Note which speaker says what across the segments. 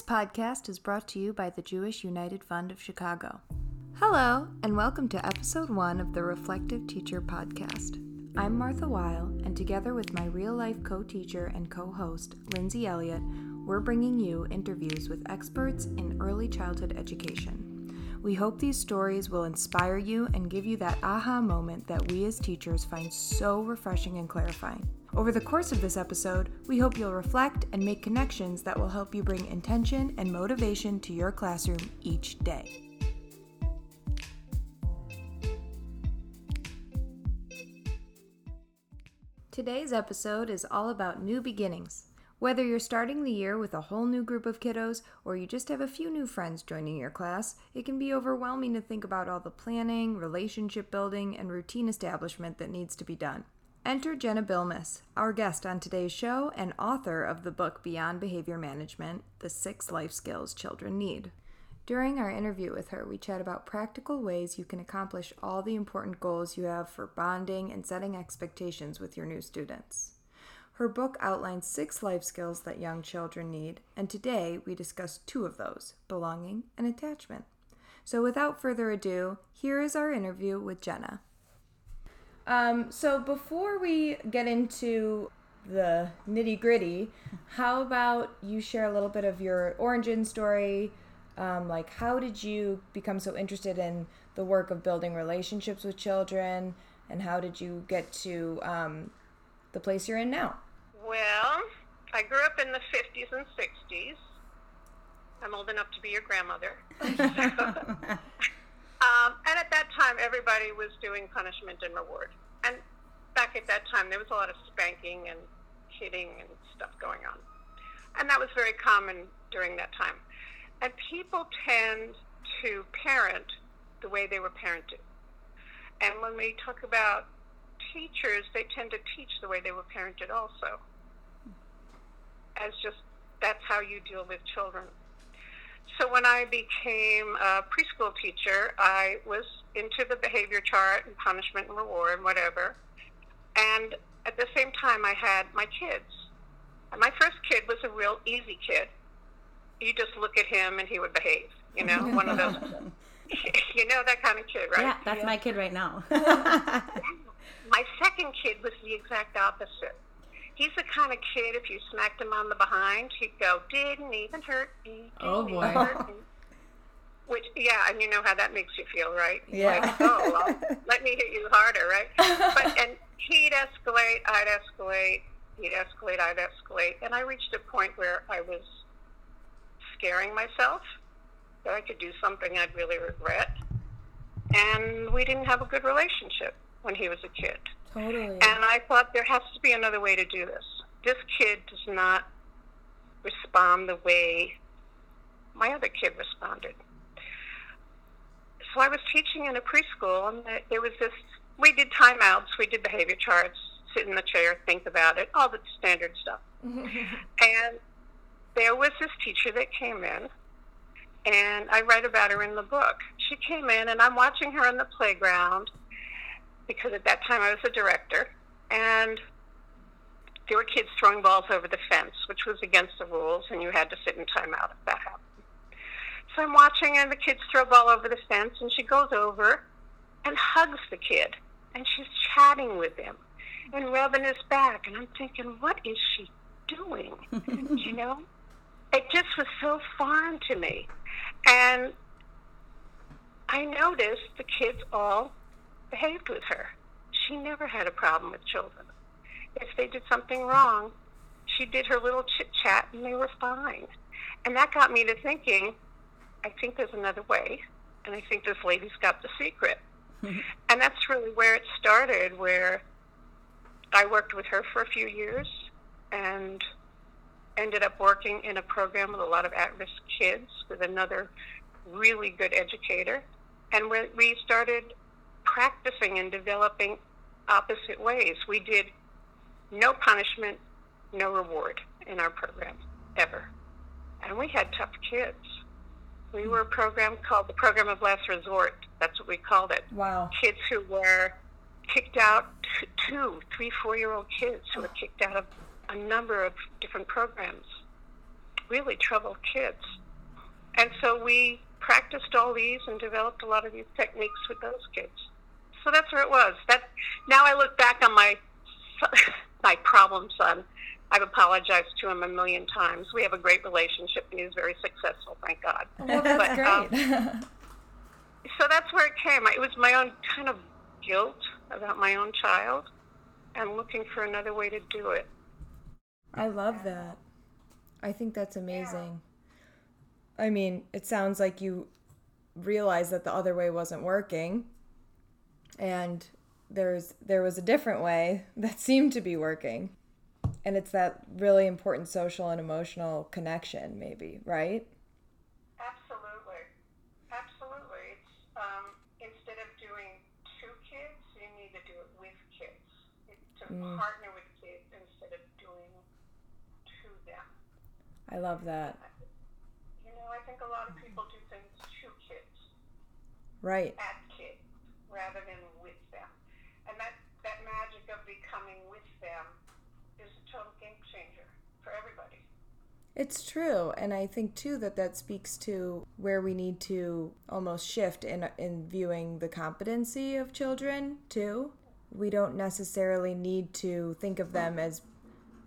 Speaker 1: This podcast is brought to you by the Jewish United Fund of Chicago. Hello, and welcome to episode one of the Reflective Teacher Podcast. I'm Martha Weil, and together with my real life co teacher and co host, Lindsay Elliott, we're bringing you interviews with experts in early childhood education. We hope these stories will inspire you and give you that aha moment that we as teachers find so refreshing and clarifying. Over the course of this episode, we hope you'll reflect and make connections that will help you bring intention and motivation to your classroom each day. Today's episode is all about new beginnings. Whether you're starting the year with a whole new group of kiddos or you just have a few new friends joining your class, it can be overwhelming to think about all the planning, relationship building, and routine establishment that needs to be done. Enter Jenna Bilmes, our guest on today's show and author of the book Beyond Behavior Management The Six Life Skills Children Need. During our interview with her, we chat about practical ways you can accomplish all the important goals you have for bonding and setting expectations with your new students. Her book outlines six life skills that young children need, and today we discuss two of those belonging and attachment. So, without further ado, here is our interview with Jenna. Um, so, before we get into the nitty gritty, how about you share a little bit of your origin story? Um, like, how did you become so interested in the work of building relationships with children, and how did you get to um, the place you're in now?
Speaker 2: Well, I grew up in the 50s and 60s. I'm old enough to be your grandmother. um, and at that time, everybody was doing punishment and reward. And back at that time, there was a lot of spanking and hitting and stuff going on. And that was very common during that time. And people tend to parent the way they were parented. And when we talk about teachers, they tend to teach the way they were parented also as just that's how you deal with children. So when I became a preschool teacher, I was into the behavior chart and punishment and reward and whatever. And at the same time, I had my kids. And my first kid was a real easy kid. You just look at him and he would behave. You know, one of those. You know that kind of kid, right?
Speaker 3: Yeah, that's yeah. my kid right now.
Speaker 2: my second kid was the exact opposite he's the kind of kid, if you smacked him on the behind, he'd go, didn't even hurt me.
Speaker 3: Oh, boy.
Speaker 2: Which, yeah, and you know how that makes you feel, right?
Speaker 3: Yeah.
Speaker 2: Like, oh, well, let me hit you harder, right? But, and he'd escalate, I'd escalate, he'd escalate, I'd escalate. And I reached a point where I was scaring myself that I could do something I'd really regret. And we didn't have a good relationship when he was a kid.
Speaker 3: Totally.
Speaker 2: And I thought there has to be another way to do this. This kid does not respond the way my other kid responded. So I was teaching in a preschool, and there was this. We did timeouts, we did behavior charts, sit in the chair, think about it, all the standard stuff. and there was this teacher that came in, and I write about her in the book. She came in, and I'm watching her in the playground, because at that time I was a director, and there were kids throwing balls over the fence, which was against the rules, and you had to sit in timeout if that happened. So I'm watching, and the kids throw a ball over the fence, and she goes over and hugs the kid, and she's chatting with him and rubbing his back, and I'm thinking, what is she doing? you know, it just was so foreign to me, and I noticed the kids all behaved with her. She never had a problem with children. If they did something wrong, she did her little chit chat and they were fine. And that got me to thinking, I think there's another way. And I think this lady's got the secret. and that's really where it started, where I worked with her for a few years and ended up working in a program with a lot of at risk kids with another really good educator. And we started practicing and developing opposite ways. We did no punishment, no reward in our program, ever. And we had tough kids. We were a program called the Program of Last Resort. That's what we called it.
Speaker 3: Wow.
Speaker 2: Kids who were kicked out, two, three, four year old kids who were kicked out of a number of different programs. really troubled kids. And so we practiced all these and developed a lot of these techniques with those kids. So that's where it was. That now I look back on my my problem son. I've apologized to him a million times. We have a great relationship, and he's very successful, thank God.
Speaker 1: Well, that's but, great. Um,
Speaker 2: so that's where it came. It was my own kind of guilt about my own child and looking for another way to do it.
Speaker 1: I love that. I think that's amazing. Yeah. I mean, it sounds like you realized that the other way wasn't working and there's there was a different way that seemed to be working. And it's that really important social and emotional connection maybe, right?
Speaker 2: absolutely. absolutely. instead of doing to kids, you need to do it with mm. partner with kids instead of doing to them.
Speaker 1: I love that.
Speaker 2: You know, I think a lot of people do things to kids.
Speaker 1: Right.
Speaker 2: At kids rather than with them. And that, that magic of becoming with them is a total game changer for everybody.
Speaker 1: It's true, and I think too that that speaks to where we need to almost shift in in viewing the competency of children too we don't necessarily need to think of them as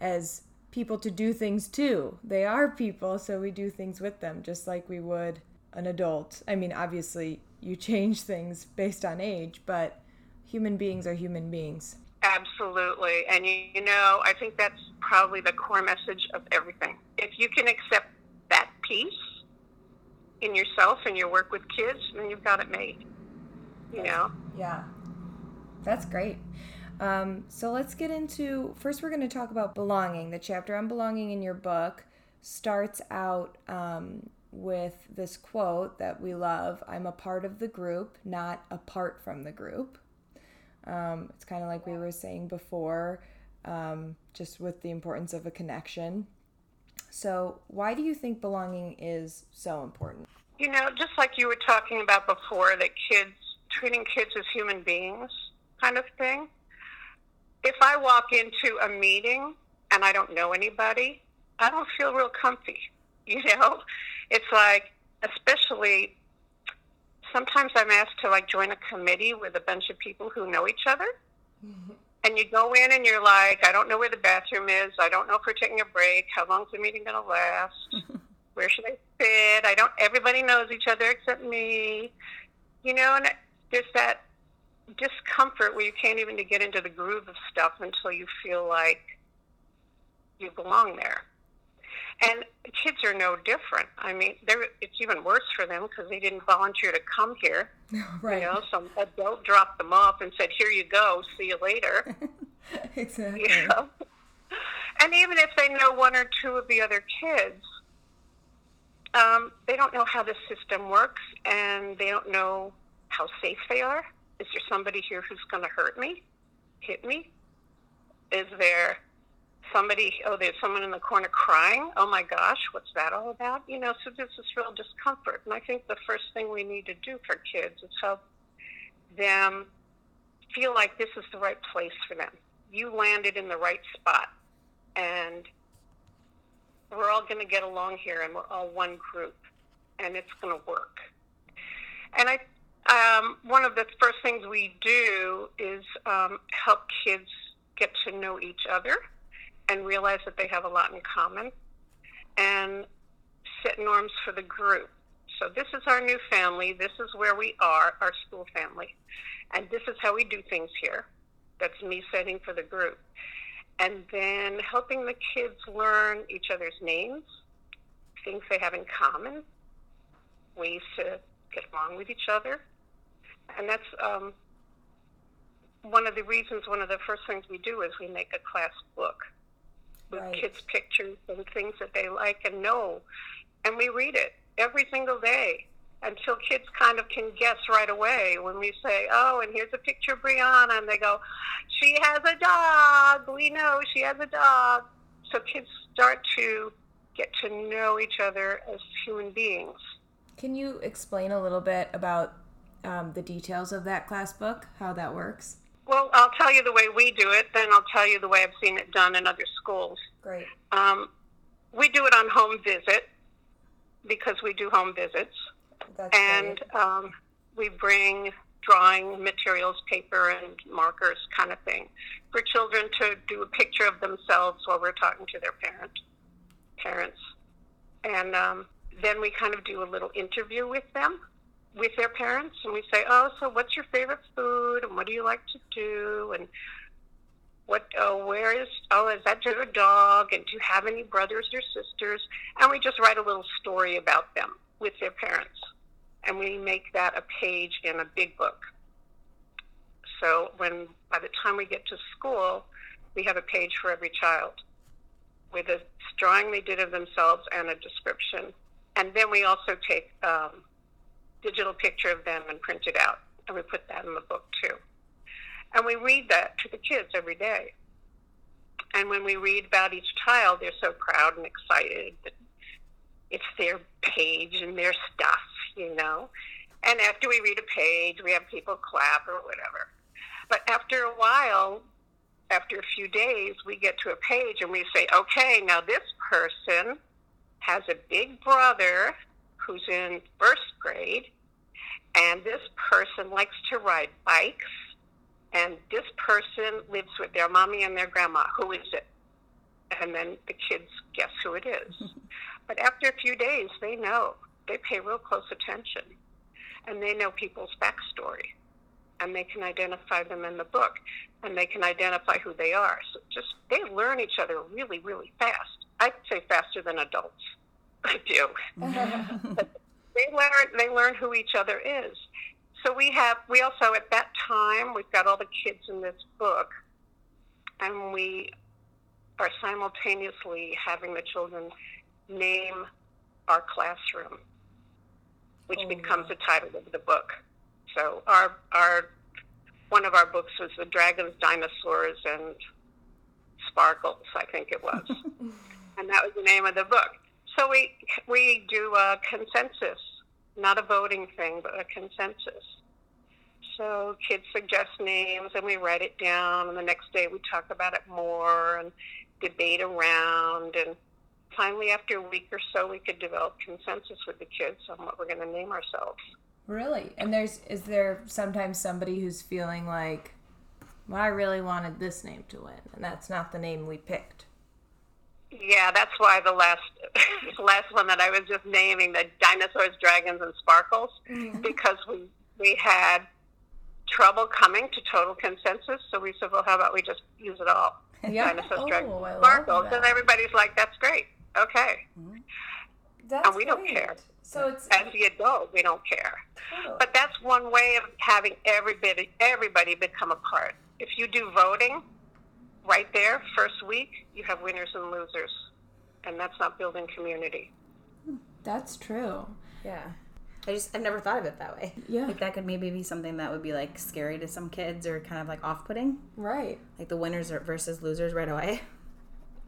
Speaker 1: as people to do things to. They are people, so we do things with them just like we would an adult. I mean, obviously, you change things based on age, but human beings are human beings.
Speaker 2: Absolutely. And you, you know, I think that's probably the core message of everything. If you can accept that piece in yourself and your work with kids, then you've got it made. You know?
Speaker 1: Yeah. That's great. Um, so let's get into first, we're going to talk about belonging. The chapter on belonging in your book starts out um, with this quote that we love I'm a part of the group, not apart from the group. Um, it's kind of like we were saying before, um, just with the importance of a connection. So, why do you think belonging is so important?
Speaker 2: You know, just like you were talking about before, that kids, treating kids as human beings, kind of thing. If I walk into a meeting and I don't know anybody, I don't feel real comfy. You know, it's like, especially sometimes I'm asked to like join a committee with a bunch of people who know each other. Mm-hmm. And you go in and you're like, I don't know where the bathroom is. I don't know if we're taking a break. How long's the meeting going to last? where should I sit? I don't, everybody knows each other except me. You know, and there's that discomfort where you can't even get into the groove of stuff until you feel like you belong there. And kids are no different. I mean, they're, it's even worse for them because they didn't volunteer to come here.
Speaker 1: Right.
Speaker 2: You know, some adult dropped them off and said, "Here you go. See you later."
Speaker 1: exactly. You know?
Speaker 2: And even if they know one or two of the other kids, um, they don't know how the system works, and they don't know how safe they are. Is there somebody here who's going to hurt me, hit me? Is there somebody, oh, there's someone in the corner crying? Oh my gosh, what's that all about? You know, so there's this real discomfort. And I think the first thing we need to do for kids is help them feel like this is the right place for them. You landed in the right spot. And we're all going to get along here and we're all one group and it's going to work. And I um, one of the first things we do is um, help kids get to know each other and realize that they have a lot in common and set norms for the group. So, this is our new family. This is where we are, our school family. And this is how we do things here. That's me setting for the group. And then helping the kids learn each other's names, things they have in common, ways to get along with each other, and that's um, one of the reasons. One of the first things we do is we make a class book with right. kids' pictures and things that they like and know, and we read it every single day until kids kind of can guess right away when we say, "Oh, and here's a picture of Brianna," and they go, "She has a dog. We know she has a dog." So kids start to get to know each other as human beings.
Speaker 1: Can you explain a little bit about um, the details of that class book, how that works?
Speaker 2: Well, I'll tell you the way we do it, then I'll tell you the way I've seen it done in other schools.
Speaker 1: Great.
Speaker 2: Um, we do it on home visit because we do home visits.
Speaker 1: That's
Speaker 2: and um, we bring drawing materials, paper and markers, kind of thing, for children to do a picture of themselves while we're talking to their parent parents, and um, then we kind of do a little interview with them, with their parents, and we say, "Oh, so what's your favorite food, and what do you like to do, and what oh where is oh is that your dog and do you have any brothers or sisters? And we just write a little story about them with their parents and we make that a page in a big book. So when by the time we get to school we have a page for every child with a drawing they did of themselves and a description. And then we also take um, digital picture of them and print it out and we put that in the book too and we read that to the kids every day. And when we read about each child, they're so proud and excited that it's their page and their stuff, you know. And after we read a page, we have people clap or whatever. But after a while, after a few days, we get to a page and we say, okay, now this person has a big brother who's in first grade, and this person likes to ride bikes and this person lives with their mommy and their grandma. Who is it? And then the kids guess who it is. but after a few days, they know. They pay real close attention. And they know people's backstory. And they can identify them in the book. And they can identify who they are. So just, they learn each other really, really fast. I'd say faster than adults. I do. they learn, they learn who each other is. So we have we also at that time we've got all the kids in this book and we are simultaneously having the children name our classroom which
Speaker 1: Oh,
Speaker 2: becomes the title of the book. So our our one of our books was the dragons dinosaurs and sparkles i think it was. And that was the name of the book so we we do a consensus not a voting thing, but a consensus. So kids suggest names and we write it down, and the next day we talk about it more and debate around. And finally, after a week or so, we could develop consensus with the kids on what we're going to name ourselves.
Speaker 1: Really? And there's is there sometimes somebody who's feeling like, well, I really wanted this name to win, and that's not the name we picked.
Speaker 2: Yeah, that's why the last last one that I was just naming, the dinosaurs, dragons, and sparkles, mm-hmm. because we we had trouble coming to total consensus. So we said, well, how about we just use it all?
Speaker 1: Yeah.
Speaker 2: Dinosaurs,
Speaker 1: Oh,
Speaker 2: dragons, and sparkles, and everybody's like, that's great. Okay. Mm-hmm.
Speaker 1: That's
Speaker 2: And we don't care.
Speaker 1: So it's
Speaker 2: As the adult, we don't care.
Speaker 1: totally.
Speaker 2: But that's one way of having everybody everybody become a part. If you do voting, right there, first week, you have winners and losers, and that's not building community.
Speaker 1: that's true.
Speaker 3: Yeah. I just I've never thought of it that way.
Speaker 1: Yeah.
Speaker 3: Like that could maybe be something that would be like scary to some kids or kind of like off putting.
Speaker 1: Right.
Speaker 3: Like the winners versus losers right away.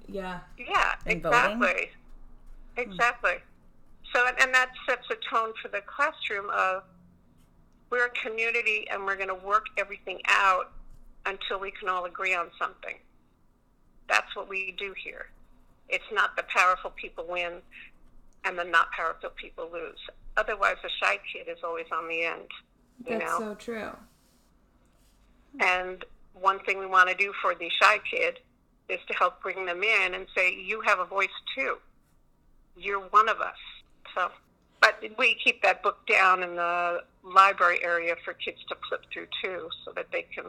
Speaker 1: Yeah.
Speaker 2: Yeah,
Speaker 3: And voting?
Speaker 2: exactly. Hmm. Exactly. So, and, and that sets a tone for the classroom of we're a community and we're going to work everything out until we can all agree on something. That's what we do here. It's not the powerful people win and the not powerful people lose. Otherwise, the shy kid is always on the end. You
Speaker 1: That's
Speaker 2: know?
Speaker 1: so true.
Speaker 2: And one thing we want to do for the shy kid is to help bring them in and say, you have a voice too. You're one of us. So, but we keep that book down in the library area for kids to flip through too, so that they can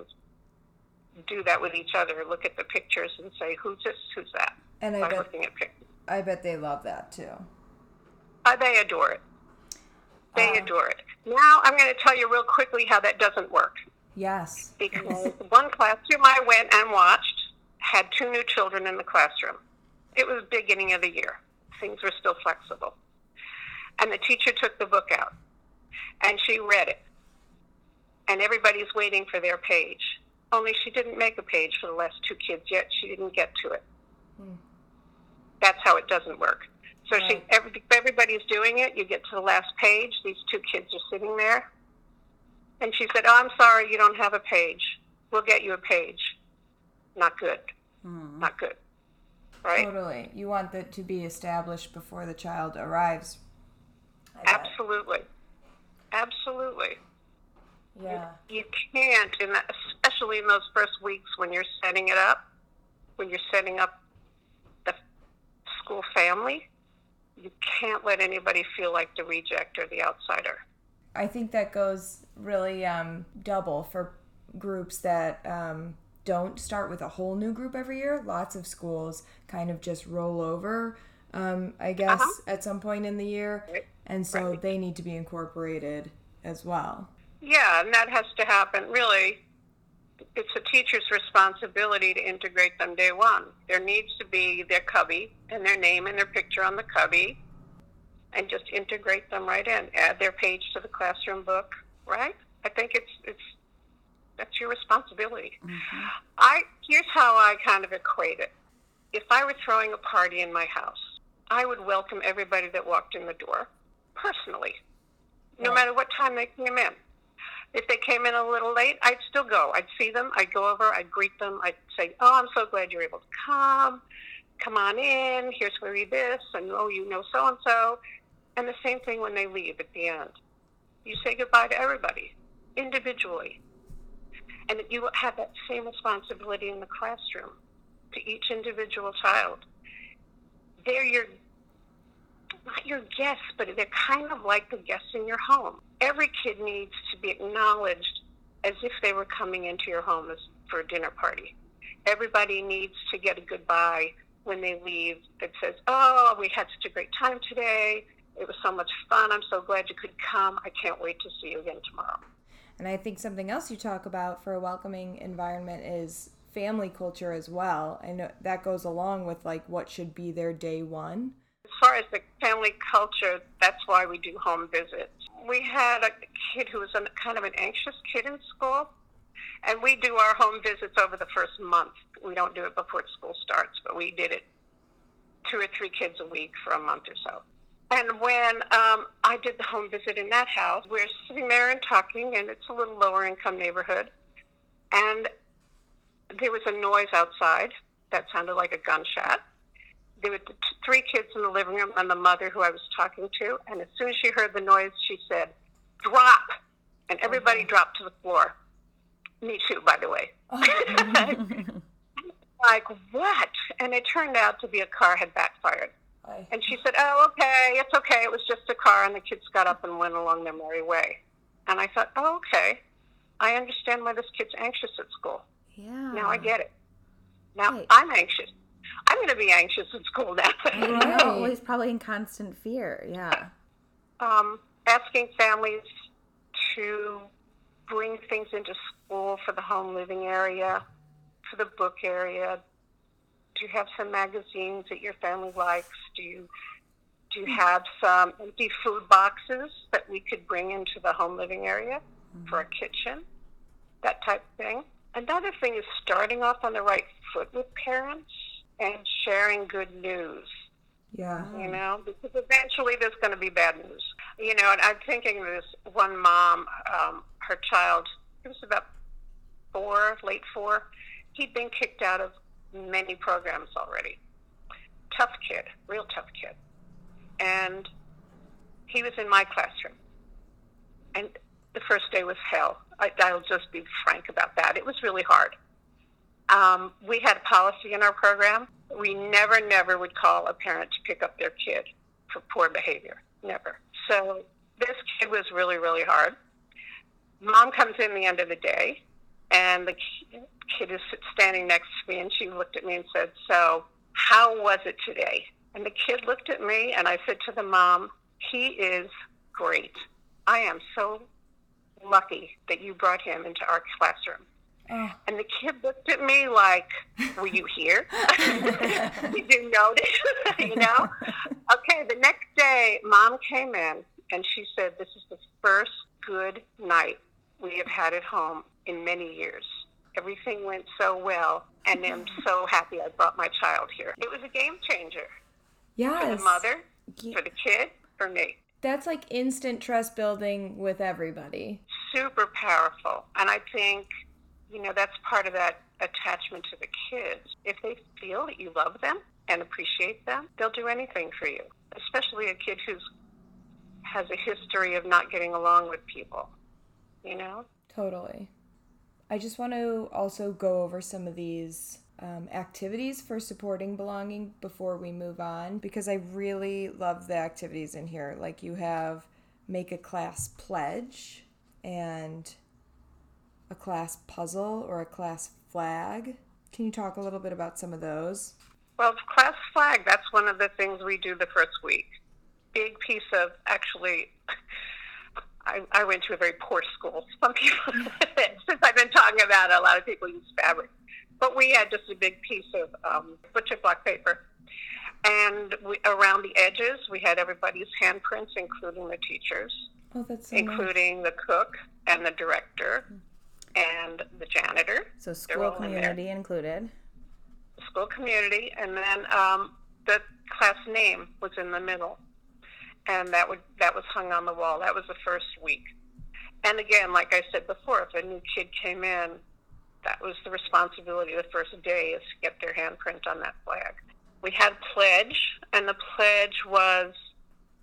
Speaker 2: do that with each other. Look at the pictures and say, who's this? Who's that?
Speaker 1: And I
Speaker 2: By
Speaker 1: bet
Speaker 2: looking at pictures.
Speaker 1: I bet they love that too.
Speaker 2: Uh, they adore it. They
Speaker 1: Uh,
Speaker 2: adore it. Now I'm going to tell you real quickly how that doesn't work.
Speaker 1: Yes.
Speaker 2: because one classroom I went and watched had two new children in the classroom. It was beginning of the year. Things were still flexible. And the teacher took the book out and she read it. And everybody's waiting for their page. Only she didn't make a page for the last two kids yet. She didn't get to it. Hmm. That's how it doesn't work. So she, every, everybody's doing it. You get to the last page. These two kids are sitting there. And she said, Oh, I'm sorry, you don't have a page. We'll get you a page. Not good. Hmm. Not good. right?
Speaker 1: Totally. You want that to be established before the child arrives.
Speaker 2: Absolutely. Absolutely.
Speaker 1: Yeah.
Speaker 2: You can't, in that, especially in those first weeks when you're setting it up, when you're setting up the school family, you can't let anybody feel like the reject or the outsider.
Speaker 1: I think that goes really um, double for groups that um, don't start with a whole new group every year. Lots of schools kind of just roll over, um, I guess,
Speaker 2: Uh-huh.
Speaker 1: at some point in the year.
Speaker 2: Right.
Speaker 1: And so
Speaker 2: Right.
Speaker 1: they need to be incorporated as well.
Speaker 2: Yeah, and that has to happen. Really, it's a teacher's responsibility to integrate them day one. There needs to be their cubby and their name and their picture on the cubby, and just integrate them right in. Add their page to the classroom book, right? I think it's it's that's your responsibility. Mm-hmm. I here's how I kind of equate it. If I were throwing a party in my house, I would welcome everybody that walked in the door personally, no
Speaker 1: Right.
Speaker 2: matter what time they came in. If they came in a little late, I'd still go. I'd see them. I'd go over. I'd greet them. I'd say, "Oh, I'm so glad you're able to come. Come on in. Here's where you this, and oh, you know so and so." And the same thing when they leave at the end. You say goodbye to everybody individually, and you have that same responsibility in the classroom to each individual child. They're your not your guests, but they're kind of like the guests in your home. Every kid needs to be acknowledged as if they were coming into your home as, for a dinner party. Everybody needs to get a goodbye when they leave that says, Oh, we had such a great time today. It was so much fun. I'm so glad you could come. I can't wait to see you again tomorrow.
Speaker 1: And I think something else you talk about for a welcoming environment is family culture as well. And that goes along with like what should be their day one.
Speaker 2: Far as the family culture, that's why we do home visits. We had a kid who was a, kind of an anxious kid in school, and we do our home visits over the first month. We don't do it before school starts, but we did it two or three kids a week for a month or so. And when um, I did the home visit in that house, we're sitting there and talking, and it's a little lower income neighborhood. And there was a noise outside that sounded like a gunshot. There were three kids in the living room and the mother who I was talking to. And as soon as she heard the noise, she said, Drop! And everybody dropped to the floor. Me too, by the way. like, what? And it turned out to be a car had backfired.
Speaker 1: I,
Speaker 2: And she said, "Oh, okay, it's okay. It was just a car." And the kids got up and went along their merry way. And I thought, "Oh, okay. I understand why this kid's anxious at school.
Speaker 3: Yeah.
Speaker 2: Now I get it. Now
Speaker 3: Right.
Speaker 2: I'm anxious. I'm going to be anxious at school now."
Speaker 3: I know. He's probably in constant fear. Yeah.
Speaker 2: um, asking families to bring things into school for the home living area, for the book area. Do you have some magazines that your family likes? Do you do you have some empty food boxes that we could bring into the home living area for a kitchen? That type of thing. Another thing is starting off on the right foot with parents and sharing good news
Speaker 1: yeah.
Speaker 2: you know, because eventually there's going to be bad news. You know, and I'm thinking this one mom, um, her child, he was about four, late four. He'd been kicked out of many programs already. Tough kid, real tough kid. And he was in my classroom. And the first day was hell. I, I'll just be frank about that. It was really hard. Um, we had a policy in our program. We never, never would call a parent to pick up their kid for poor behavior. Never. So this kid was really, really hard. Mom comes in the end of the day, and the kid is standing next to me, and she looked at me and said, So, how was it today? And the kid looked at me, and I said to the mom, He is great. I am so lucky that you brought him into our classroom.
Speaker 1: Oh,
Speaker 2: And the kid looked at me like, Were you here? Did you notice? you know? Okay, the next day, mom came in and she said, This is the first good night we have had at home in many years. Everything went so well, and I'm so happy I brought my child here. It was a game changer Yeah.
Speaker 1: for
Speaker 2: the mother, for the kid, for me.
Speaker 1: That's like instant trust building with everybody.
Speaker 2: super powerful. And I think, you know, that's part of that attachment to the kids. If they feel that you love them and appreciate them, they'll do anything for you, especially a kid who's has a history of not getting along with people, you know?
Speaker 1: Totally. I just want to also go over some of these um, activities for supporting belonging before we move on because I really love the activities in here. Like you have make a class pledge and a class puzzle or a class flag. Can you talk a little bit about some of those?
Speaker 2: Well, class flag, that's one of the things we do the first week. Big piece of actually, I, I went to a very poor school. Some people, since I've been talking about it, a lot of people use fabric. But we had just a big piece of um, butcher block paper. And we, around the edges, we had everybody's handprints, including the teachers,
Speaker 1: Oh, that's so
Speaker 2: including the cook and the director and the janitor.
Speaker 3: So school
Speaker 2: all in
Speaker 3: community included.
Speaker 2: school community, and then um, the class name was in the middle, and that would that was hung on the wall. That was the first week. And again, like I said before, if a new kid came in, that was the responsibility the first day is to get their handprint on that flag. We had pledge, and the pledge was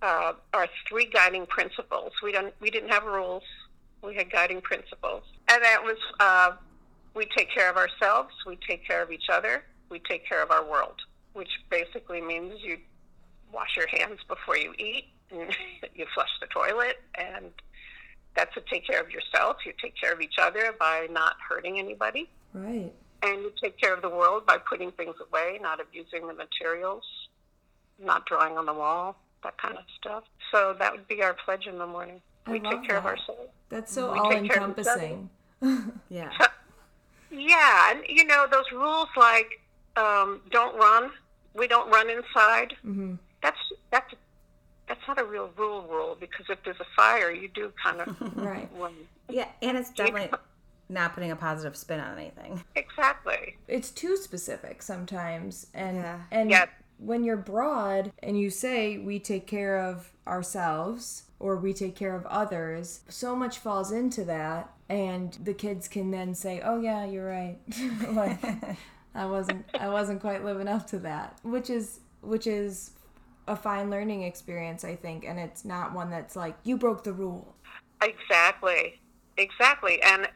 Speaker 2: uh, our three guiding principles. We don't we didn't have rules. We had guiding principles, and that was uh, we take care of ourselves, we take care of each other, we take care of our world, which basically means you wash your hands before you eat, and you flush the toilet, and that's to take care of yourself. You take care of each other by not hurting anybody,
Speaker 1: Right.
Speaker 2: and you take care of the world by putting things away, not abusing the materials, not drawing on the wall, that kind of stuff. So that would be our pledge in the morning.
Speaker 1: I
Speaker 2: We take care of ourselves.
Speaker 1: That's so
Speaker 2: We
Speaker 1: all
Speaker 2: take care of each other.
Speaker 1: encompassing.
Speaker 3: Yeah.
Speaker 2: Yeah, and you know those rules like um, don't run. We don't run inside.
Speaker 1: hmm
Speaker 2: That's that's that's not a real rule rule because if there's a fire, you do kind of
Speaker 1: Right.
Speaker 2: run.
Speaker 3: Yeah, and it's definitely not putting a positive spin on anything.
Speaker 2: Exactly.
Speaker 1: It's too specific sometimes, and
Speaker 3: Yeah.
Speaker 1: and
Speaker 2: Yeah.
Speaker 1: when you're broad and you say we take care of ourselves or we take care of others, so much falls into that, and the kids can then say, "Oh yeah, you're right." like I wasn't I wasn't quite living up to that, which is which is a fine learning experience, I think, and it's not one that's like you broke the rule.
Speaker 2: Exactly. Exactly. And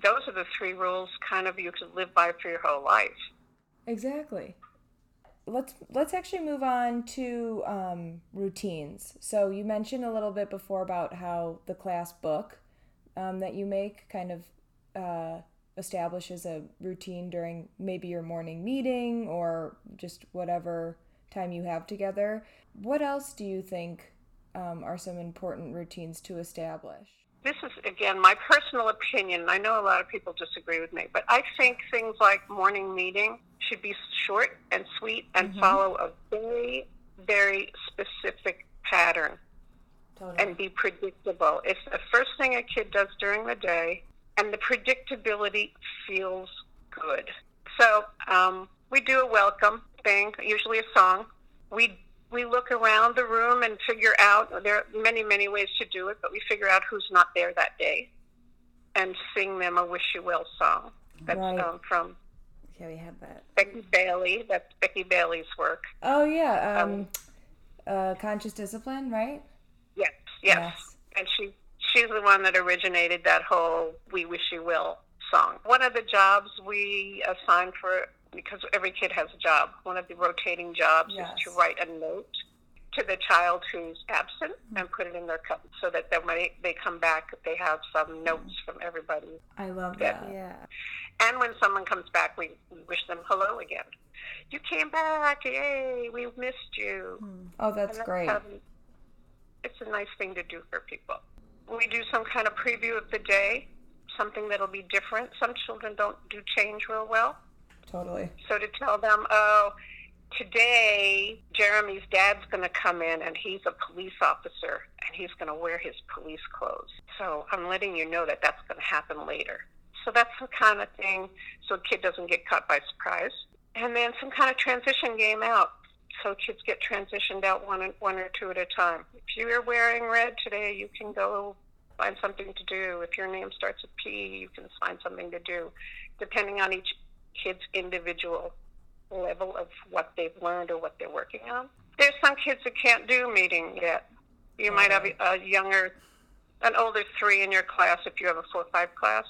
Speaker 2: those are the three rules kind of you could live by for your whole life.
Speaker 1: Exactly. Let's let's actually move on to um, routines. So you mentioned a little bit before about how the class book um, that you make kind of uh, establishes a routine during maybe your morning meeting or just whatever time you have together. What else do you think um, are some important routines to establish?
Speaker 2: This is again my personal opinion. I know a lot of people disagree with me, but I think things like morning meeting should be short and sweet and follow a very, very specific pattern
Speaker 1: Totally.
Speaker 2: and be predictable. It's the first thing a kid does during the day, and the predictability feels good. So um, we do a welcome thing, usually a song. We we look around the room and figure out there are many many ways to do it, but we figure out who's not there that day, and sing them a wish you well song. That's
Speaker 1: Right.
Speaker 2: um, from
Speaker 3: Yeah, we have that.
Speaker 2: Becky Bailey. That's Becky Bailey's work.
Speaker 1: oh yeah, um, uh, conscious discipline, right?
Speaker 2: Yes, yes. And she she's the one that originated that whole "We Wish You Well" song. One of the jobs we assigned for because every kid has a job. One of the rotating jobs
Speaker 1: Yes.
Speaker 2: is to write a note to the child who's absent and put it in their cup so that then when they, they come back they have some notes from everybody.
Speaker 1: I love
Speaker 2: Yeah.
Speaker 1: that.
Speaker 3: Yeah.
Speaker 2: And when someone comes back, we, we wish them hello again. You came back, yay! We missed you.
Speaker 1: Oh, that's
Speaker 2: And
Speaker 1: great.
Speaker 2: um, it's a nice thing to do for people. We do some kind of preview of the day, something that'll be different. Some children don't do change real well.
Speaker 1: Totally.
Speaker 2: So to tell them, oh, today Jeremy's dad's going to come in and he's a police officer and he's going to wear his police clothes. So I'm letting you know that that's going to happen later. So that's the kind of thing so a kid doesn't get caught by surprise. And then some kind of transition game out. So kids get transitioned out one, one or two at a time. If you're wearing red today, you can go find something to do. If your name starts with P, you can find something to do, depending on each kid's individual level of what they've learned or what they're working on. There's some kids that can't do meeting yet. You might have oh, a younger, an older three in your class if you have a four or five class,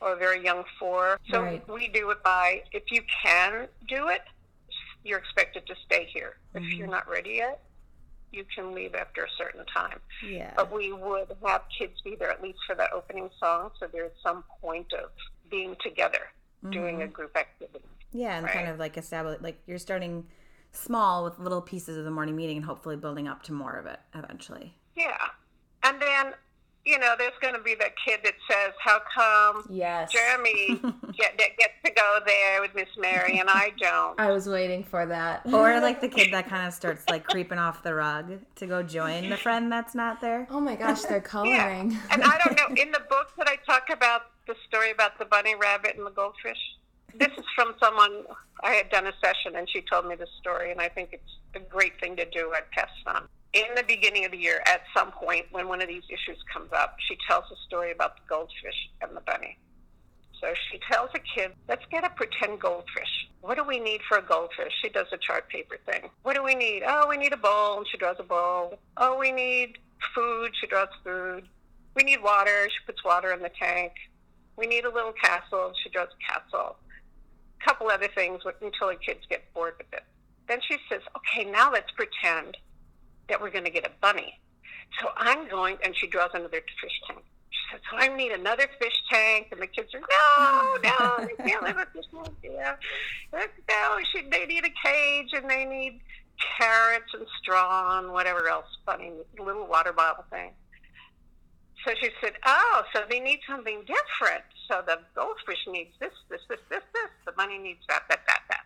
Speaker 2: or a very young four. So
Speaker 1: Right.
Speaker 2: we do it by if you can do it, you're expected to stay here. If mm-hmm. you're not ready yet, you can leave after a certain time.
Speaker 3: Yeah.
Speaker 2: But we would have kids be there at least for the opening song, so there's some point of being together, doing a mm-hmm. group activity.
Speaker 3: Yeah, and kind of like establish like you're starting small with little pieces of the morning meeting and hopefully building up to more of it eventually.
Speaker 2: Yeah. And then, you know, there's going to be that kid that says, How come
Speaker 1: Yes.
Speaker 2: Jeremy get, that gets to go there with Miss Mary and I don't?
Speaker 1: I was waiting for that.
Speaker 3: Or like the kid that kind of starts like creeping off the rug to go join the friend that's not there.
Speaker 1: Oh my gosh, they're
Speaker 2: Yeah.
Speaker 1: coloring.
Speaker 2: And I don't know, in the book that I talk about the story about the bunny rabbit and the goldfish, this is from someone I had done a session and she told me this story, and I think it's a great thing to do at Pest on. In the beginning of the year, at some point, when one of these issues comes up, she tells a story about the goldfish and the bunny. So she tells a kid, let's get a pretend goldfish. What do we need for a goldfish? She does a chart paper thing. What do we need? Oh, we need a bowl, and she draws a bowl. Oh, we need food. She draws food. We need water. She puts water in the tank. We need a little castle. She draws a castle. A couple other things until the kids get bored with it. Then she says, okay, now let's pretend that we're going to get a bunny. So I'm going, and she draws another fish tank. She says, so I need another fish tank. And the kids are, no, no, they can't live with this idea. No, she, they need a cage, and they need carrots and straw and whatever else funny, little water bottle thing. So she said, oh, so they need something different. So the goldfish needs this, this, this, this, this. The bunny needs that, that, that, that.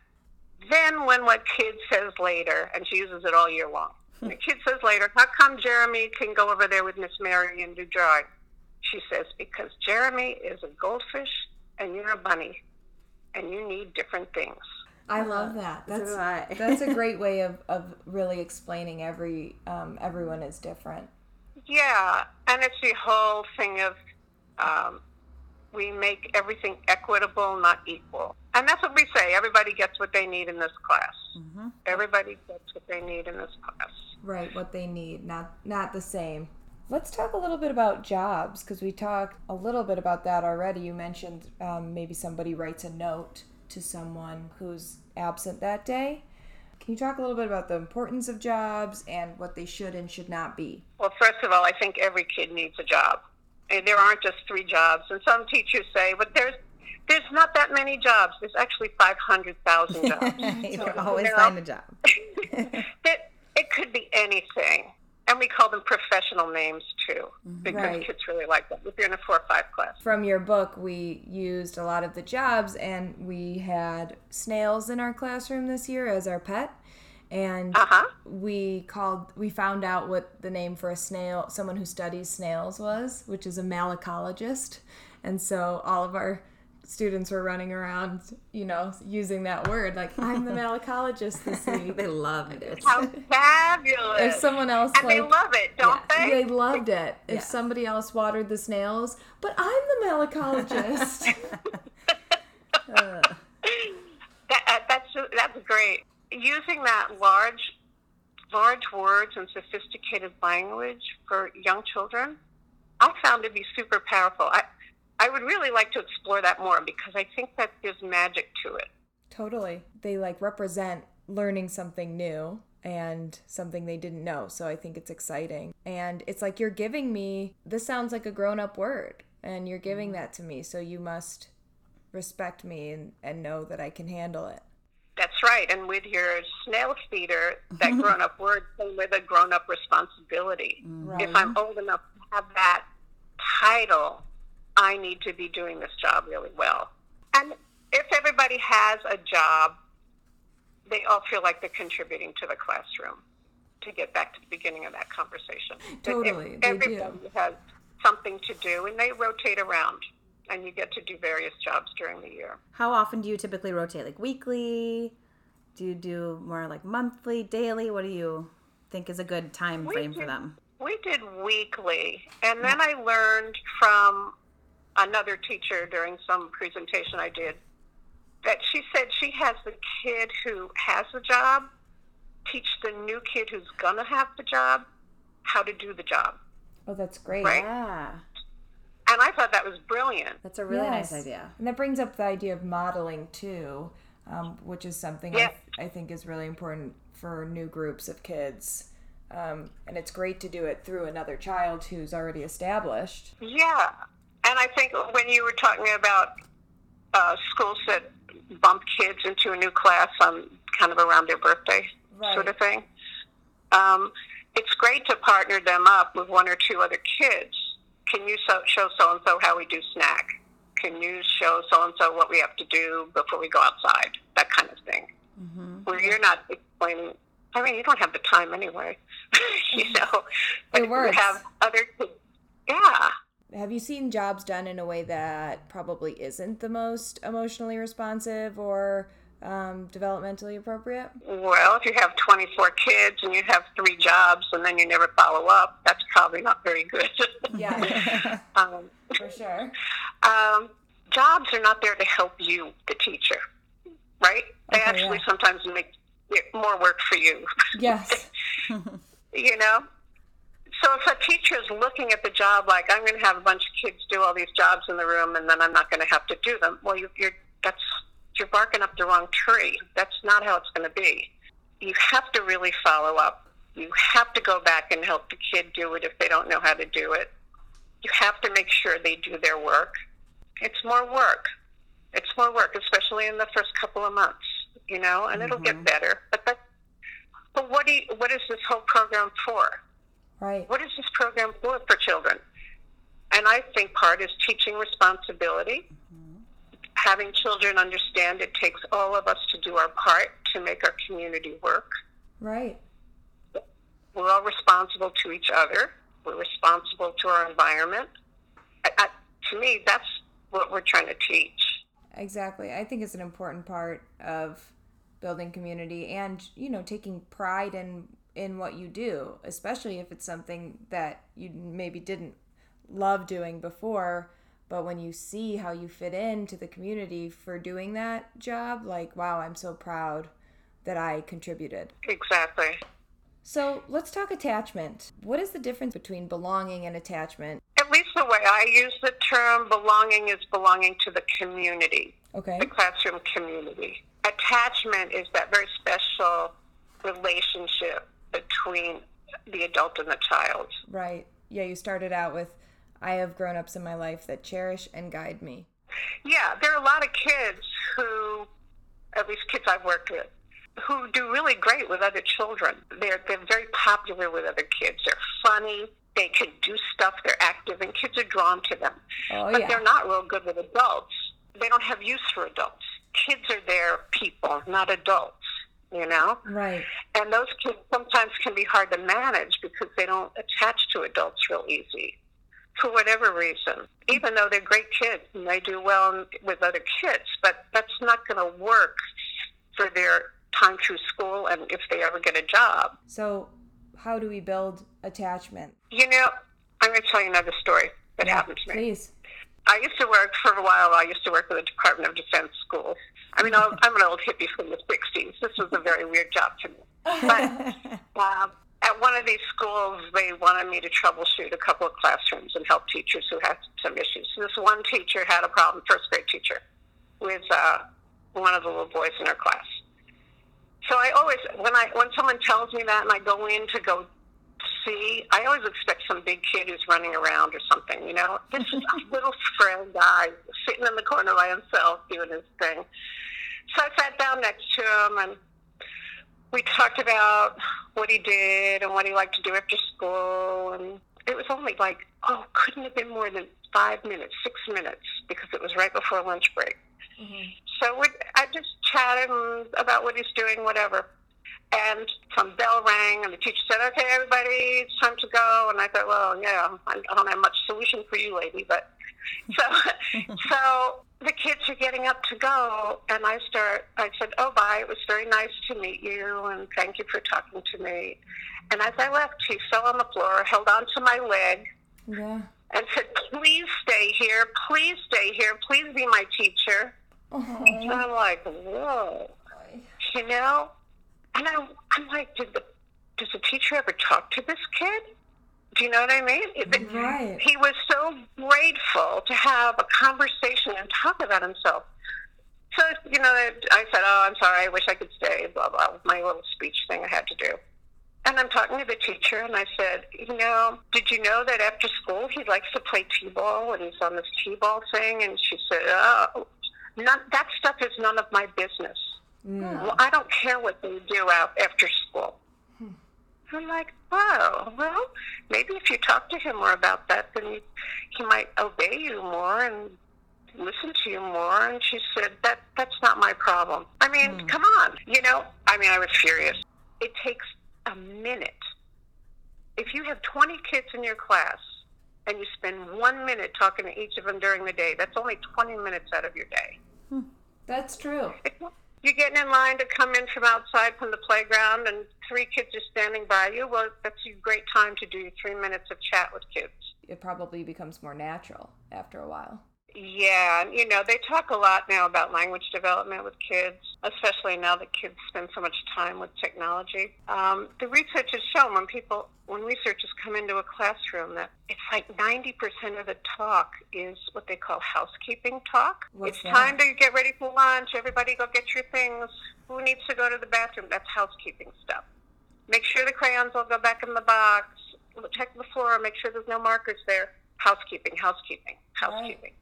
Speaker 2: Then when what kid says later, and she uses it all year long, the kid says later, how come Jeremy can go over there with Miss Mary and do drawing? She says, because Jeremy is a goldfish and you're a bunny, and you need different things.
Speaker 1: I love that. That's that's a great way of, of really explaining every um, everyone is different.
Speaker 2: Yeah, and it's the whole thing of um, we make everything equitable, not equal. And that's what we say. Everybody gets what they need in this class.
Speaker 3: Mm-hmm.
Speaker 2: Everybody gets what they need in this class.
Speaker 1: Right, what they need, not not the same. Let's talk a little bit about jobs because we talked a little bit about that already. You mentioned um, maybe somebody writes a note to someone who's absent that day. Can you talk a little bit about the importance of jobs and what they should and should not be?
Speaker 2: Well, first of all, I think every kid needs a job. And there aren't just three jobs. And some teachers say, but there's there's not that many jobs. There's actually 500,000 jobs.
Speaker 3: you
Speaker 2: So,
Speaker 3: can always
Speaker 2: you know,
Speaker 3: find a job.
Speaker 2: that it could be anything. And we call them professional names too, because
Speaker 1: Right.
Speaker 2: kids really like them. If you're in a four or five class.
Speaker 1: From your book, we used a lot of the jobs, and we had snails in our classroom this year as our pet. And
Speaker 2: Uh huh.
Speaker 1: we called we found out what the name for a snail someone who studies snails was which is a malacologist and so all of our students were running around you know using that word like i'm the malacologist this week
Speaker 3: they loved it.
Speaker 2: How fabulous!
Speaker 1: if someone else
Speaker 2: and
Speaker 1: like
Speaker 2: they love it, don't
Speaker 3: Yeah.
Speaker 2: they?
Speaker 1: they loved it if
Speaker 3: Yeah.
Speaker 1: somebody else watered the snails but i'm the malacologist
Speaker 3: Uh,
Speaker 2: That, uh, that's that's great. Using that large, large words and sophisticated language for young children, I found to be super powerful. I, I would really like to explore that more because I think that there's magic to it.
Speaker 1: totally they like represent learning something new and something they didn't know so i think it's exciting and it's like you're giving me this sounds like a grown-up word and you're giving mm-hmm. that to me so you must respect me and, and know that i can handle it
Speaker 2: That's right. And with your snail feeder, that grown up word came with a grown up responsibility. Mm.
Speaker 1: right
Speaker 2: If I'm old enough to have that title, I need to be doing this job really well. And if everybody has a job, they all feel like they're contributing to the classroom. To get back to the beginning of that conversation, if
Speaker 1: Totally,
Speaker 2: everybody has something to do, and they rotate around, and you get to do various jobs during the year.
Speaker 3: How often do you typically rotate? Like weekly? Do you do more like monthly, daily? What do you think is a good time
Speaker 2: We
Speaker 3: frame for them?
Speaker 2: We did weekly, and mm. then I learned from another teacher during some presentation I did that she said she has the kid who has the job teach the new kid who's going to have the job how to do the job.
Speaker 1: Oh, that's great.
Speaker 2: Right.
Speaker 3: Yeah.
Speaker 2: And I thought that was brilliant.
Speaker 3: That's a really
Speaker 1: Yes.
Speaker 3: nice idea.
Speaker 1: And that brings up the idea of modeling too, um, which is something
Speaker 2: Yeah.
Speaker 1: I, th- I think is really important for new groups of kids. Um, and it's great to do it through another child who's already established.
Speaker 2: Yeah. And I think when you were talking about uh, schools that bump kids into a new class on kind of around their birthday sort of thing, um, it's great to partner them up with one or two other kids. Can you so, show so and so how we do snack? Can you show so and so what we have to do before we go outside? That kind of thing. Where you're not explaining. I mean, you don't have the time anyway, you know. But
Speaker 1: It works.
Speaker 2: You have other kids. Yeah.
Speaker 1: Have you seen jobs done in a way that probably isn't the most emotionally responsive or um, developmentally appropriate?
Speaker 2: Well, if you have 24 kids and you have three jobs and then you never follow up, that's probably not very good.
Speaker 1: Yeah,
Speaker 2: um,
Speaker 1: for sure.
Speaker 2: um, jobs are not there to help you, the teacher, right? They
Speaker 1: Okay,
Speaker 2: actually
Speaker 1: yeah.
Speaker 2: sometimes make it more work for you,
Speaker 1: Yes.
Speaker 2: you know? So if a teacher is looking at the job like, I'm going to have a bunch of kids do all these jobs in the room and then I'm not going to have to do them, well, you, you're, that's, you're barking up the wrong tree. That's not how it's going to be. You have to really follow up. You have to go back and help the kid do it if they don't know how to do it. You have to make sure they do their work. It's more work. It's more work, especially in the first couple of months, you know, and it'll get mm-hmm. better. But that, but what do you, what is this whole program for?
Speaker 1: Right.
Speaker 2: What is this program for for children? And I think part is teaching responsibility, mm-hmm. having children understand it takes all of us to do our part to make our community work.
Speaker 1: Right.
Speaker 2: We're all responsible to each other. We're responsible to our environment. I, I, to me, that's what we're trying to teach.
Speaker 1: Exactly. I think it's an important part of building community and, you know, taking pride in in what you do, especially if it's something that you maybe didn't love doing before, but when you see how you fit into the community for doing that job, like, wow, I'm so proud that I contributed.
Speaker 2: Exactly.
Speaker 1: So, let's talk attachment. What is the difference between belonging and attachment?
Speaker 2: At least the way I use the term belonging is belonging to the community.
Speaker 1: Okay.
Speaker 2: the classroom community. Attachment is that very special relationship between the adult and the child.
Speaker 1: Right. Yeah, you started out with I have grown-ups in my life that cherish and guide me.
Speaker 2: Yeah, there are a lot of kids who, at least kids I've worked with, who do really great with other children. They're they're very popular with other kids. They're funny. They can do stuff. They're active, and kids are drawn to them.
Speaker 1: Oh
Speaker 2: but
Speaker 1: yeah.
Speaker 2: they're not real good with adults. They don't have use for adults. Kids are their people, not adults. You know.
Speaker 1: Right.
Speaker 2: And those kids sometimes can be hard to manage because they don't attach to adults real easy for whatever reason. Even though they're great kids and they do well with other kids, but that's not going to work for their time through school and if they ever get a job.
Speaker 1: So, how do we build attachment?
Speaker 2: You know, I'm going to tell you another story that happened to me.
Speaker 1: Please.
Speaker 2: I used to work for a while. I used to work with the Department of Defense schools. I mean, I'm an old hippie from the '60s. This was a very weird job to me. But um, at one of these schools, they wanted me to troubleshoot a couple of classrooms and help teachers who had some issues. So this one teacher had a problem, first grade teacher, with uh, one of the little boys in her class. So I always, when I when someone tells me that and I go in to go see, I always expect some big kid who's running around or something. You know, this is a little frail guy sitting in the corner by himself doing his thing. So I sat down next to him and we talked about what he did and what he liked to do after school. And it was only like, oh, couldn't have been more than five minutes, six minutes, because it was right before lunch break. Mm-hmm. So we, I just chatted about what he's doing, whatever. And some bell rang, and the teacher said, "Okay, everybody, it's time to go." And I thought, "Well, yeah, I I don't have much solution for you, lady." But so, so the kids are getting up to go, and I start. I said, "Oh, bye. It was very nice to meet you, and thank you for talking to me." And as I left, he fell on the floor, held onto my leg,
Speaker 1: Yeah.
Speaker 2: and said, "Please stay here. Please stay here. Please be my teacher." And I'm like, whoa, you know? And I'm, I'm like, did the, does the teacher ever talk to this kid? Do you know what I mean?
Speaker 1: Right.
Speaker 2: He was so grateful to have a conversation and talk about himself. So, you know, I said, oh, I'm sorry, I wish I could stay, blah, blah, my little speech thing I had to do. And I'm talking to the teacher, and I said, you know, did you know that after school he likes to play t-ball, and he's on this t-ball thing? And she said, oh, none, that stuff is none of my business. Hmm. Well, I don't care what they do out after school. Hmm. I'm like, oh, well, maybe if you talk to him more about that, then he, he might obey you more and listen to you more. And she said, that that's not my problem. I mean, hmm. come on, you know. I mean, I was furious. It takes a minute. If you have 20 kids in your class and you spend one minute talking to each of them during the day, that's only 20 minutes out of your day.
Speaker 1: That's true.
Speaker 2: You're getting in line to come in from outside from the playground, and three kids are standing by you. Well, that's a great time to do your three minutes of chat with kids.
Speaker 1: It probably becomes more natural after a while.
Speaker 2: Yeah, you know, they talk a lot now about language development with kids, especially now that kids spend so much time with technology. Um, the research has shown when people, when researchers come into a classroom, that it's like 90% of the talk is what they call housekeeping talk.
Speaker 1: What's
Speaker 2: it's
Speaker 1: that?
Speaker 2: time to get ready for lunch. Everybody go get your things. Who needs to go to the bathroom? That's housekeeping stuff. Make sure the crayons all go back in the box. Check the floor. Make sure there's no markers there. Housekeeping, housekeeping, housekeeping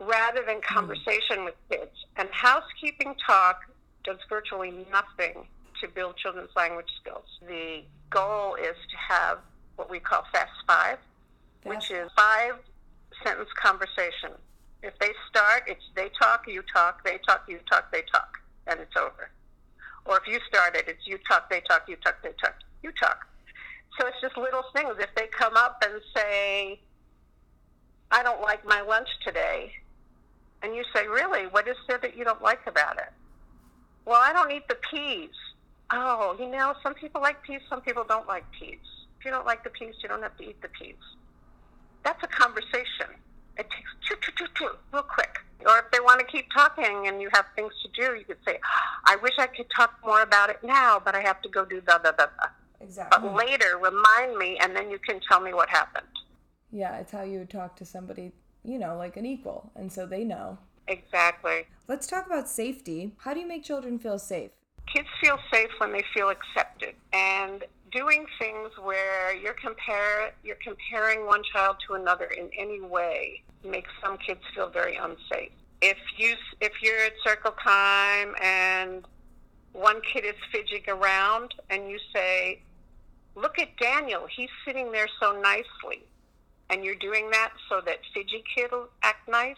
Speaker 2: rather than hmm. conversation with kids. And housekeeping talk does virtually nothing to build children's language skills. The goal is to have what we call Fast Five, which is five sentence conversation. If they start, it's they talk, you talk, they talk, you talk, they talk, and it's over. Or if you start it, it's you talk, they talk, you talk, they talk, you talk. So it's just little things. If they come up and say, I don't like my lunch today, and you say, Really? What is there that you don't like about it? Well, I don't eat the peas. Oh, you know, some people like peas, some people don't like peas. If you don't like the peas, you don't have to eat the peas. That's a conversation. It takes choo, choo, choo, choo, real quick. Or if they want to keep talking and you have things to do, you could say, I wish I could talk more about it now, but I have to go do da da da da.
Speaker 1: Exactly.
Speaker 2: But later, remind me, and then you can tell me what happened.
Speaker 1: Yeah, it's how you would talk to somebody, you know, like an equal, and so they know.
Speaker 2: Exactly.
Speaker 1: Let's talk about safety. How do you make children feel safe?
Speaker 2: kids feel safe when they feel accepted and doing things where you're compare you're comparing one child to another in any way makes some kids feel very unsafe if you if you're at circle time and one kid is fidgeting around and you say look at daniel he's sitting there so nicely and you're doing that so that fidgy kid will act nice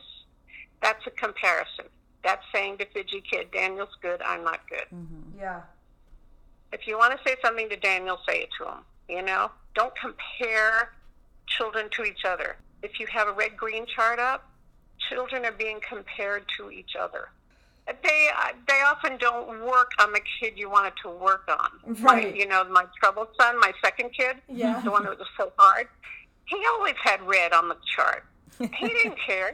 Speaker 2: that's a comparison that's saying to fidgy kid daniel's good i'm not good mhm
Speaker 1: Yeah.
Speaker 2: if you want to say something to Daniel, say it to him. You know, don't compare children to each other. If you have a red green chart up, children are being compared to each other. They uh, they often don't work on the kid you wanted to work on.
Speaker 1: Right.
Speaker 2: My, you know, my troubled son, my second kid,
Speaker 1: Yeah.
Speaker 2: the one that was so hard. He always had red on the chart. He didn't care.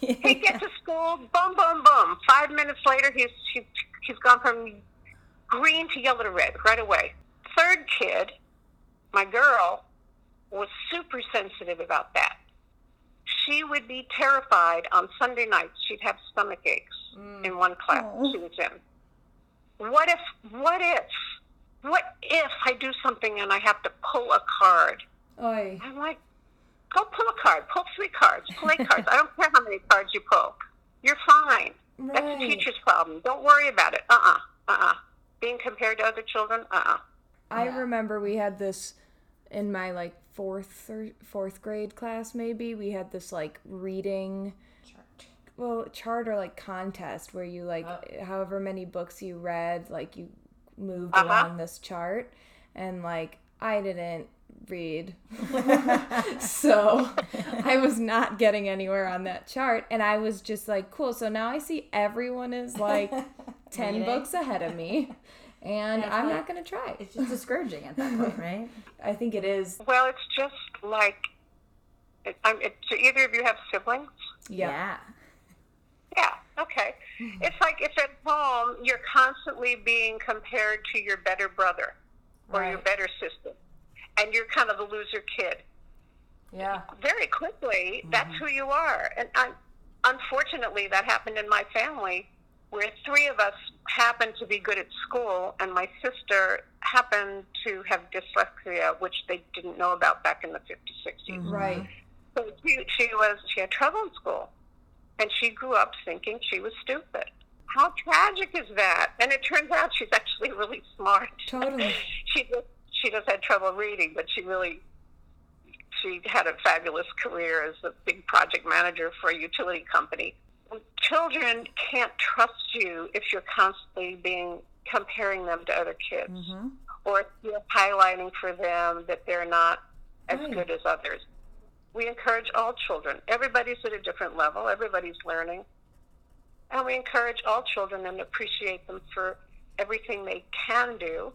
Speaker 2: He gets to school, boom, boom, boom. Five minutes later, he's he, he's gone from green to yellow to red right away. Third kid, my girl, was super sensitive about that. She would be terrified on Sunday nights. She'd have stomach aches mm. in one class
Speaker 3: Oh.
Speaker 2: she was in. What if? What if? What if I do something and I have to pull a card?
Speaker 1: Oi.
Speaker 2: I'm like, go pull a card. Pull three cards. Pull eight cards. I don't care how many cards you pull. You're fine. That's
Speaker 1: Right.
Speaker 2: the teacher's problem. Don't worry about it. Uh-uh. Uh-uh. Being compared to other children? Uh-uh.
Speaker 1: I
Speaker 3: Yeah.
Speaker 1: remember we had this in my like fourth or fourth grade class maybe. We had this like reading well chart or like contest where you like however many books you read like you moved
Speaker 2: Uh-huh.
Speaker 1: along this chart and like I didn't read. so I was not getting anywhere on that chart and I was just like cool so now I see everyone is like 10
Speaker 3: Reading.
Speaker 1: books ahead of me and
Speaker 3: Yeah,
Speaker 1: I'm
Speaker 3: like-
Speaker 1: not going to try.
Speaker 3: It's just discouraging at that point, right?
Speaker 1: I think it is.
Speaker 2: Well, it's just like, it, I'm, it, do either of you have siblings?
Speaker 1: Yeah.
Speaker 2: Yeah. Okay. It's like if at home you're constantly being compared to your better brother or your better sister, and you're kind of the loser kid.
Speaker 1: Yeah.
Speaker 2: Very quickly, mm-hmm. that's who you are. And I, unfortunately, that happened in my family where three of us happened to be good at school, and my sister happened to have dyslexia, which they didn't know about back in the 50s, 60s. Mm-hmm.
Speaker 1: Right.
Speaker 2: So she, she was she had trouble in school, and she grew up thinking she was stupid. How tragic is that? And it turns out she's actually really smart.
Speaker 1: Totally.
Speaker 2: she just she just had trouble reading, but she really she had a fabulous career as a big project manager for a utility company. Children can't trust you if you're constantly being comparing them to other kids,
Speaker 3: Mm-hmm.
Speaker 2: or you're highlighting for them that they're not as
Speaker 1: Right.
Speaker 2: good as others we encourage all children. Everybody's at a different level, everybody's learning. And we encourage all children and appreciate them for everything they can do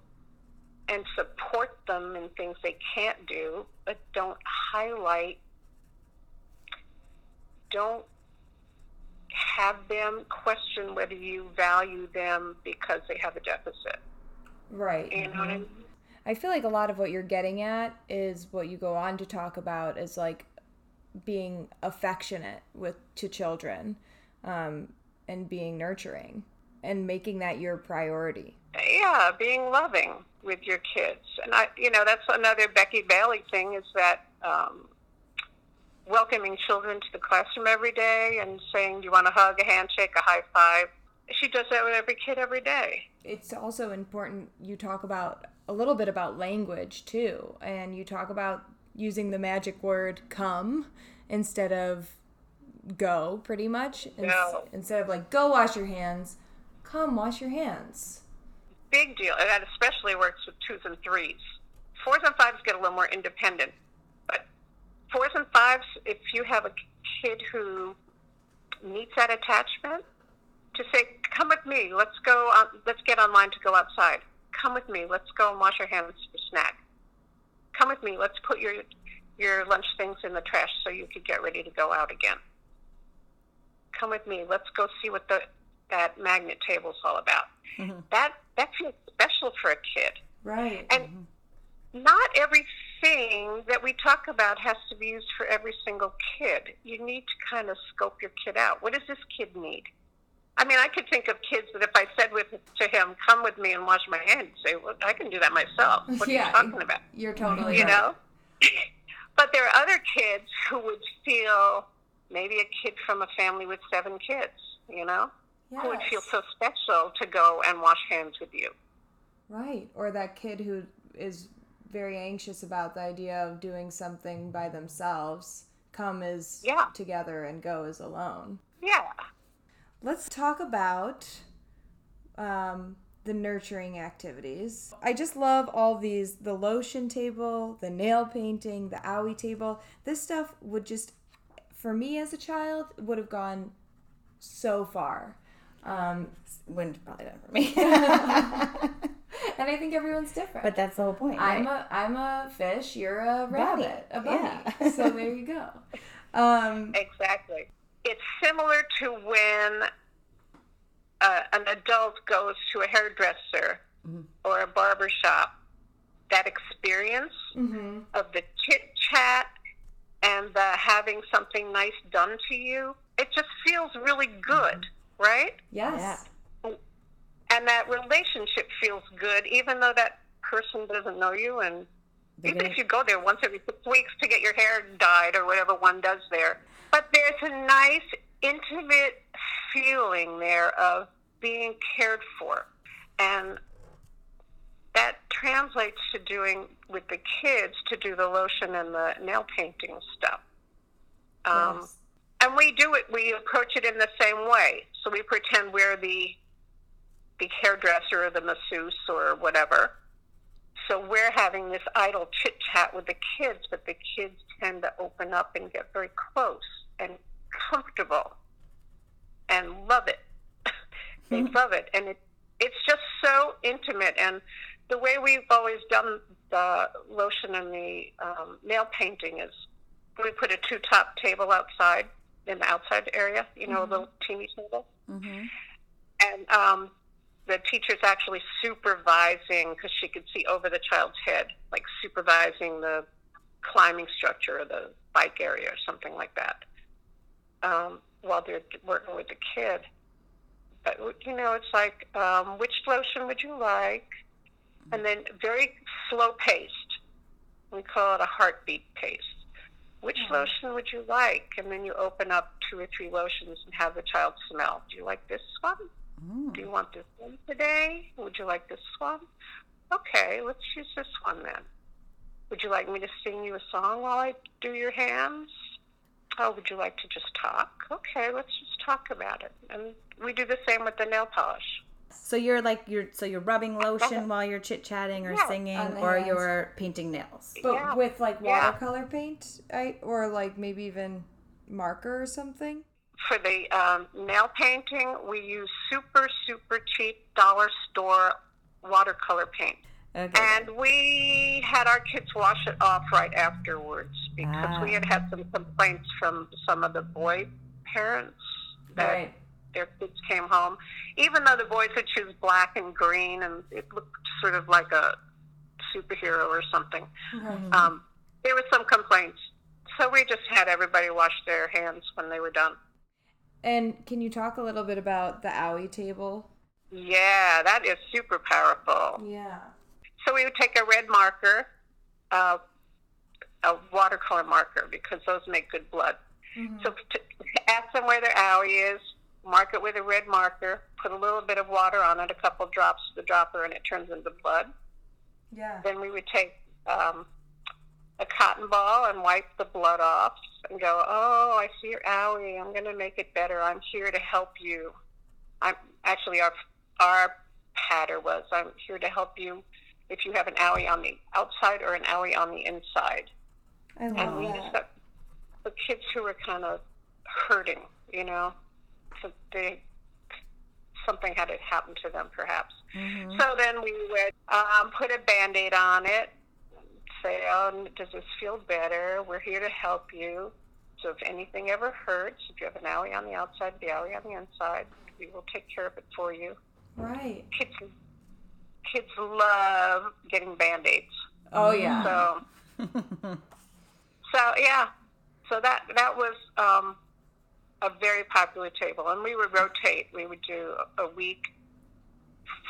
Speaker 2: and support them in things they can't do, but don't highlight, don't have them question whether you value them because they have a deficit.
Speaker 1: Right.
Speaker 2: You know what I mean?
Speaker 1: I feel like a lot of what you're getting at is what you go on to talk about is like being affectionate with to children um, and being nurturing and making that your priority.
Speaker 2: yeah, being loving with your kids. And I, you know, that's another Becky Bailey thing is that um, welcoming children to the classroom every day and saying, "Do you want a hug, a handshake, a high five? She does that with every kid every day.
Speaker 1: It's also important you talk about a little bit about language too, and you talk about using the magic word come instead of go, pretty much.
Speaker 2: Go.
Speaker 1: Instead of like go wash your hands, come wash your hands.
Speaker 2: Big deal. And that especially works with twos and threes. Fours and fives get a little more independent. But fours and fives, if you have a kid who needs that attachment, to say, "Come with me. Let's go. On, let's get online to go outside. Come with me. Let's go and wash our hands for snack. Come with me. Let's put your your lunch things in the trash so you could get ready to go out again. Come with me. Let's go see what the that magnet table is all about. Mm-hmm. That that feels special for a kid.
Speaker 1: Right.
Speaker 2: And mm-hmm. not everything that we talk about has to be used for every single kid. You need to kind of scope your kid out. What does this kid need? I mean, I could think of kids that if I said with to him, "Come with me and wash my hands," say, "Well, I can do that myself." What are
Speaker 1: Yeah.
Speaker 2: you talking about?
Speaker 1: You're totally
Speaker 2: You
Speaker 1: right.
Speaker 2: know. but there are other kids who would feel maybe a kid from a family with seven kids. You know, who would feel so special to go and wash hands with you.
Speaker 1: Right. Or that kid who is very anxious about the idea of doing something by themselves. Come as
Speaker 2: Yeah.
Speaker 1: together and go as alone.
Speaker 2: Yeah.
Speaker 1: Let's talk about um, the nurturing activities. I just love all these the lotion table, the nail painting, the owie table. This stuff would just, for me as a child, would have gone so far. Um,
Speaker 3: Wouldn't probably done for me.
Speaker 1: and I think everyone's different.
Speaker 3: but that's the whole point.
Speaker 1: I'm
Speaker 3: right?
Speaker 1: a I'm a fish. You're a
Speaker 3: Bunny.
Speaker 1: rabbit. A bunny.
Speaker 3: Yeah.
Speaker 1: so there you go. Um,
Speaker 2: Exactly. It's similar to when uh, an adult goes to a hairdresser or a barber shop. That experience
Speaker 1: mhm.
Speaker 2: of the chit chat and the having something nice done to you, it just feels really good, right?
Speaker 1: Yes.
Speaker 3: Yeah.
Speaker 2: And that relationship feels good, even though that person doesn't know you. And
Speaker 3: They're
Speaker 2: even
Speaker 3: gonna-
Speaker 2: if you go there once every six weeks to get your hair dyed or whatever one does there. But there's a nice, intimate feeling there of being cared for. And that translates to doing with the kids to do the lotion and the nail painting stuff. Um,
Speaker 1: Yes.
Speaker 2: And we do it we approach it in the same way. So we pretend we're the the hairdresser or the masseuse or whatever. So we're having this idle chit chat with the kids but the kids tend to open up and get very close and comfortable and love it. They love it. And it it's just so intimate. And the way we've always done the lotion and the um, nail painting is we put a two top table outside in the outside area, you know, a little teeny table. Mm-hmm. And um, the teacher's actually supervising because she could see over the child's head, like supervising the climbing structure or the bike area or something like that um, while they're working with the kid. But, you know, it's like, um, which lotion would you like? And then very slow paced. We call it a heartbeat pace. Which mm-hmm. lotion would you like? And then you open up two or three lotions and have the child smell. Do you like this one? Mm. Do you want this one today? Would you like this one? Okay, let's use this one then. Would you like me to sing you a song while I do your hands? Oh, would you like to just talk? Okay, let's just talk about it. And we do the same with the nail polish.
Speaker 3: So you're like you're so you're rubbing lotion while you're chit chatting or yeah, singing, or you're painting nails.
Speaker 1: But yeah. with like watercolor yeah. paint, I, or like maybe even marker or something.
Speaker 2: For the um, nail painting, we use super super cheap dollar store watercolor paint. Okay. And we had our kids wash it off right afterwards because ah. we had had some complaints from some of the boy parents that right. Their kids came home, even though the boys would choose black and green and it looked sort of like a superhero or something. Mm-hmm. Um, there were some complaints. So we just had everybody wash their hands when they were done.
Speaker 1: And can you talk a little bit about the owie table?
Speaker 2: Yeah, that is super powerful.
Speaker 1: Yeah.
Speaker 2: So we would take a red marker, uh, a watercolor marker, because those make good blood. Mm-hmm. So to ask them where their owie is, mark it with a red marker, put a little bit of water on it, a couple drops of the dropper, and it turns into blood.
Speaker 1: Yeah.
Speaker 2: Then we would take um, a cotton ball and wipe the blood off and go, oh, I see your owie. I'm going to make it better. I'm here to help you. I'm actually our our patter was I'm here to help you if you have an owie on the outside or an owie on the inside.
Speaker 1: I love and we that. just got
Speaker 2: the kids who were kind of hurting, you know, something had happened to them perhaps. Mm-hmm. So then we would um, put a band-aid on it, say, oh, does this feel better? We're here to help you. So if anything ever hurts, if you have an alley on the outside, the alley on the inside, we will take care of it for you.
Speaker 1: Right.
Speaker 2: Kids kids love getting band aids.
Speaker 1: Oh yeah.
Speaker 2: So so yeah. So that that was um, a very popular table, and we would rotate. We would do a week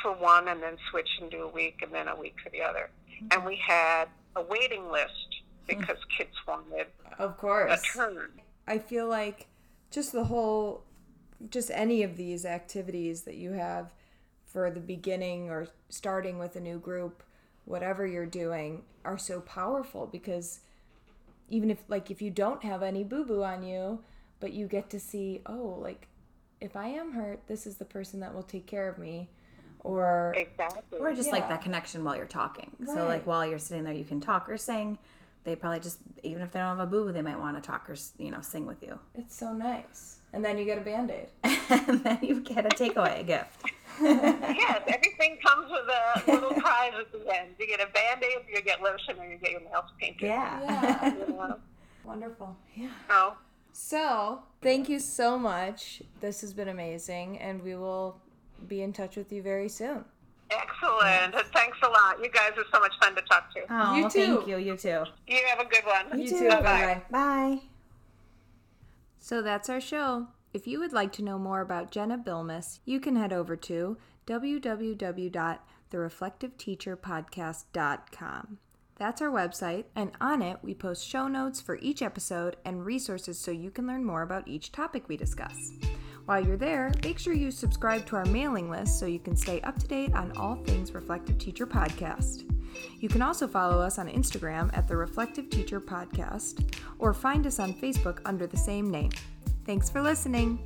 Speaker 2: for one, and then switch and do a week, and then a week for the other. And we had a waiting list because kids wanted,
Speaker 1: of course,
Speaker 2: a turn.
Speaker 1: I feel like just the whole, just any of these activities that you have for the beginning or starting with a new group, whatever you're doing, are so powerful because even if like if you don't have any boo boo on you, but you get to see, oh, like if I am hurt, this is the person that will take care of me. Or
Speaker 2: exactly.
Speaker 3: or just yeah. like that connection while you're talking. Right. So like while you're sitting there, you can talk or sing. They probably just even if they don't have a boo, they might want to talk or you know sing with you.
Speaker 1: It's so nice, and then you get a band aid,
Speaker 3: and then you get a takeaway gift
Speaker 2: yes, everything comes with a little prize at the end. You get a band aid, you get lotion, or you get your nails painted.
Speaker 3: Yeah.
Speaker 1: yeah. Wonderful.
Speaker 3: Yeah.
Speaker 2: Oh.
Speaker 1: So, thank you so much. This has been amazing, and we will be in touch with you very soon.
Speaker 2: Excellent. Yes. Thanks a lot. You guys are so much fun to talk to.
Speaker 3: Oh, you too. Thank you. You too.
Speaker 2: You have a good one.
Speaker 1: You, you too. Bye
Speaker 3: bye. Bye.
Speaker 1: So that's our show. If you would like to know more about Jenna Bilmes, you can head over to www.thereflectiveteacherpodcast.com. That's our website, and on it we post show notes for each episode and resources so you can learn more about each topic we discuss. While you're there, make sure you subscribe to our mailing list so you can stay up to date on all things Reflective Teacher Podcast. You can also follow us on Instagram at the Reflective Teacher Podcast or find us on Facebook under the same name. Thanks for listening.